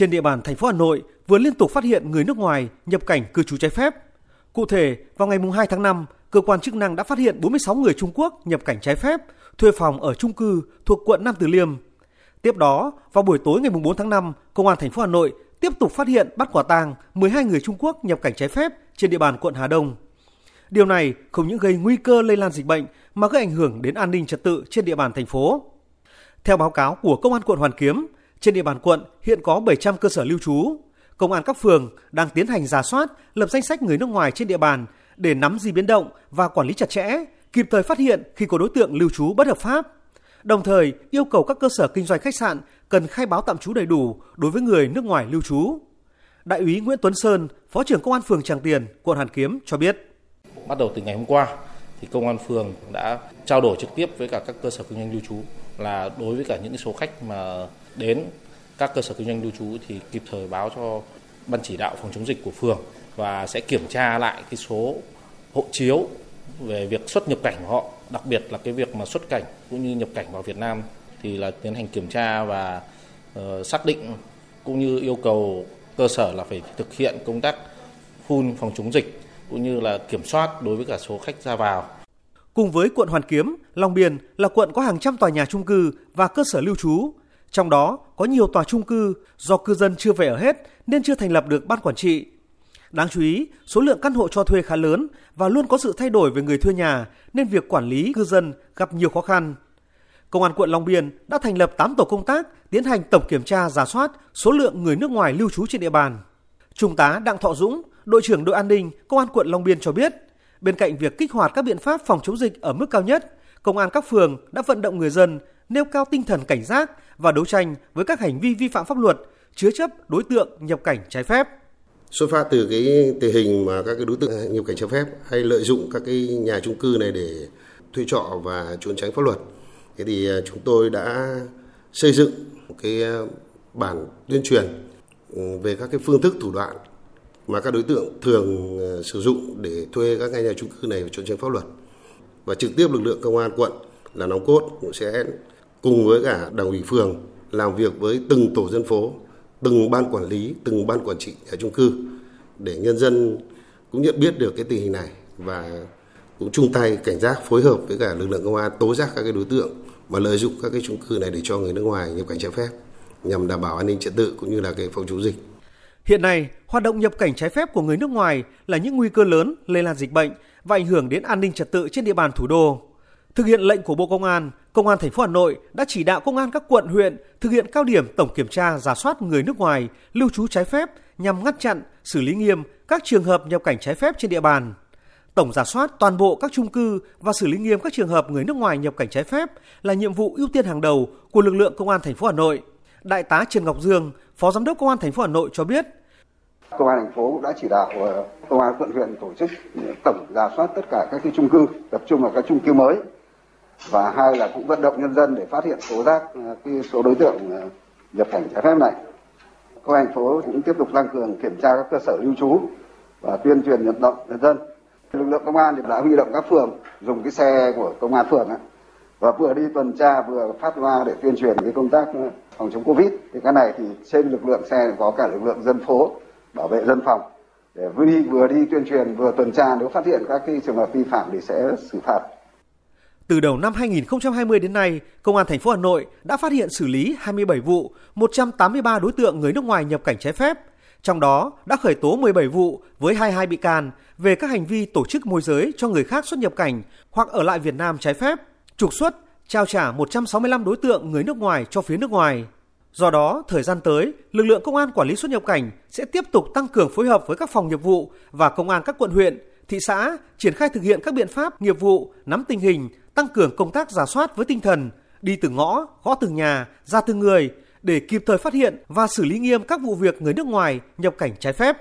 trên địa bàn thành phố Hà Nội vừa liên tục phát hiện người nước ngoài nhập cảnh cư trú trái phép. Cụ thể, vào ngày 2 tháng 5, cơ quan chức năng đã phát hiện 46 người Trung Quốc nhập cảnh trái phép, thuê phòng ở chung cư thuộc quận Nam Từ Liêm. Tiếp đó, vào buổi tối ngày 4 tháng 5, Công an thành phố Hà Nội tiếp tục phát hiện bắt quả tang 12 người Trung Quốc nhập cảnh trái phép trên địa bàn quận Hà Đông. Điều này không những gây nguy cơ lây lan dịch bệnh mà gây ảnh hưởng đến an ninh trật tự trên địa bàn thành phố. Theo báo cáo của Công an quận Hoàn Kiếm, trên địa bàn quận hiện có 700 cơ sở lưu trú. Công an các phường đang tiến hành giả soát, lập danh sách người nước ngoài trên địa bàn để nắm di biến động và quản lý chặt chẽ, kịp thời phát hiện khi có đối tượng lưu trú bất hợp pháp. Đồng thời, yêu cầu các cơ sở kinh doanh khách sạn cần khai báo tạm trú đầy đủ đối với người nước ngoài lưu trú. Đại úy Nguyễn Tuấn Sơn, Phó trưởng Công an phường Tràng Tiền, quận Hàn Kiếm cho biết. Bắt đầu từ ngày hôm qua, thì công an phường đã trao đổi trực tiếp với cả các cơ sở kinh doanh lưu trú là đối với cả những số khách mà đến các cơ sở kinh doanh lưu trú thì kịp thời báo cho ban chỉ đạo phòng chống dịch của phường và sẽ kiểm tra lại cái số hộ chiếu về việc xuất nhập cảnh của họ, đặc biệt là cái việc mà xuất cảnh cũng như nhập cảnh vào Việt Nam thì là tiến hành kiểm tra và uh, xác định cũng như yêu cầu cơ sở là phải thực hiện công tác phun phòng chống dịch cũng như là kiểm soát đối với cả số khách ra vào. Cùng với quận Hoàn Kiếm, Long Biên là quận có hàng trăm tòa nhà chung cư và cơ sở lưu trú. Trong đó có nhiều tòa trung cư do cư dân chưa về ở hết nên chưa thành lập được ban quản trị. Đáng chú ý, số lượng căn hộ cho thuê khá lớn và luôn có sự thay đổi về người thuê nhà nên việc quản lý cư dân gặp nhiều khó khăn. Công an quận Long Biên đã thành lập 8 tổ công tác tiến hành tổng kiểm tra giả soát số lượng người nước ngoài lưu trú trên địa bàn. Trung tá Đặng Thọ Dũng, đội trưởng đội an ninh Công an quận Long Biên cho biết, bên cạnh việc kích hoạt các biện pháp phòng chống dịch ở mức cao nhất, công an các phường đã vận động người dân nêu cao tinh thần cảnh giác và đấu tranh với các hành vi vi phạm pháp luật, chứa chấp đối tượng nhập cảnh trái phép. Xuất phát từ cái tình hình mà các cái đối tượng nhập cảnh trái phép hay lợi dụng các cái nhà chung cư này để thuê trọ và trốn tránh pháp luật. Thế thì à, chúng tôi đã xây dựng một cái à, bản tuyên truyền ừ, về các cái phương thức thủ đoạn mà các đối tượng thường à, sử dụng để thuê các nhà chung cư này trốn tránh pháp luật. Và trực tiếp lực lượng công an quận là nòng cốt cũng sẽ cùng với cả đảng ủy phường làm việc với từng tổ dân phố, từng ban quản lý, từng ban quản trị ở chung cư để nhân dân cũng nhận biết được cái tình hình này và cũng chung tay cảnh giác phối hợp với cả lực lượng công an tố giác các cái đối tượng mà lợi dụng các cái chung cư này để cho người nước ngoài nhập cảnh trái phép nhằm đảm bảo an ninh trật tự cũng như là cái phòng chống dịch. Hiện nay, hoạt động nhập cảnh trái phép của người nước ngoài là những nguy cơ lớn lây lan dịch bệnh và ảnh hưởng đến an ninh trật tự trên địa bàn thủ đô. Thực hiện lệnh của Bộ Công an, Công an thành phố Hà Nội đã chỉ đạo công an các quận huyện thực hiện cao điểm tổng kiểm tra giả soát người nước ngoài lưu trú trái phép nhằm ngăn chặn, xử lý nghiêm các trường hợp nhập cảnh trái phép trên địa bàn. Tổng giả soát toàn bộ các chung cư và xử lý nghiêm các trường hợp người nước ngoài nhập cảnh trái phép là nhiệm vụ ưu tiên hàng đầu của lực lượng công an thành phố Hà Nội. Đại tá Trần Ngọc Dương, Phó Giám đốc Công an thành phố Hà Nội cho biết, Công an thành phố cũng đã chỉ đạo ờ, công an quận huyện tổ chức tổng giả soát tất cả các cái chung cư, tập trung vào các chung cư mới và hai là cũng vận động nhân dân để phát hiện tố giác ờ, cái số đối tượng ờ, nhập cảnh trái phép này. Công an thành phố cũng tiếp tục tăng cường kiểm tra các cơ sở lưu trú và tuyên truyền vận động nhân dân. Lực lượng công an thì đã huy động các phường dùng cái xe của công an phường ấy, và vừa đi tuần tra vừa phát loa để tuyên truyền cái công tác ờ, phòng chống covid thì cái này thì trên lực lượng xe có cả lực lượng dân phố bảo vệ dân phòng để vừa đi vừa đi tuyên truyền vừa tuần tra nếu phát hiện các cái trường hợp vi phạm thì sẽ xử phạt từ đầu năm 2020 đến nay, Công an thành phố Hà Nội đã phát hiện xử lý 27 vụ, 183 đối tượng người nước ngoài nhập cảnh trái phép. Trong đó đã khởi tố 17 vụ với 22 bị can về các hành vi tổ chức môi giới cho người khác xuất nhập cảnh hoặc ở lại Việt Nam trái phép, trục xuất, trao trả 165 đối tượng người nước ngoài cho phía nước ngoài. Do đó, thời gian tới, lực lượng công an quản lý xuất nhập cảnh sẽ tiếp tục tăng cường phối hợp với các phòng nghiệp vụ và công an các quận huyện, thị xã triển khai thực hiện các biện pháp nghiệp vụ, nắm tình hình, tăng cường công tác giả soát với tinh thần đi từng ngõ, gõ từng nhà, ra từng người để kịp thời phát hiện và xử lý nghiêm các vụ việc người nước ngoài nhập cảnh trái phép.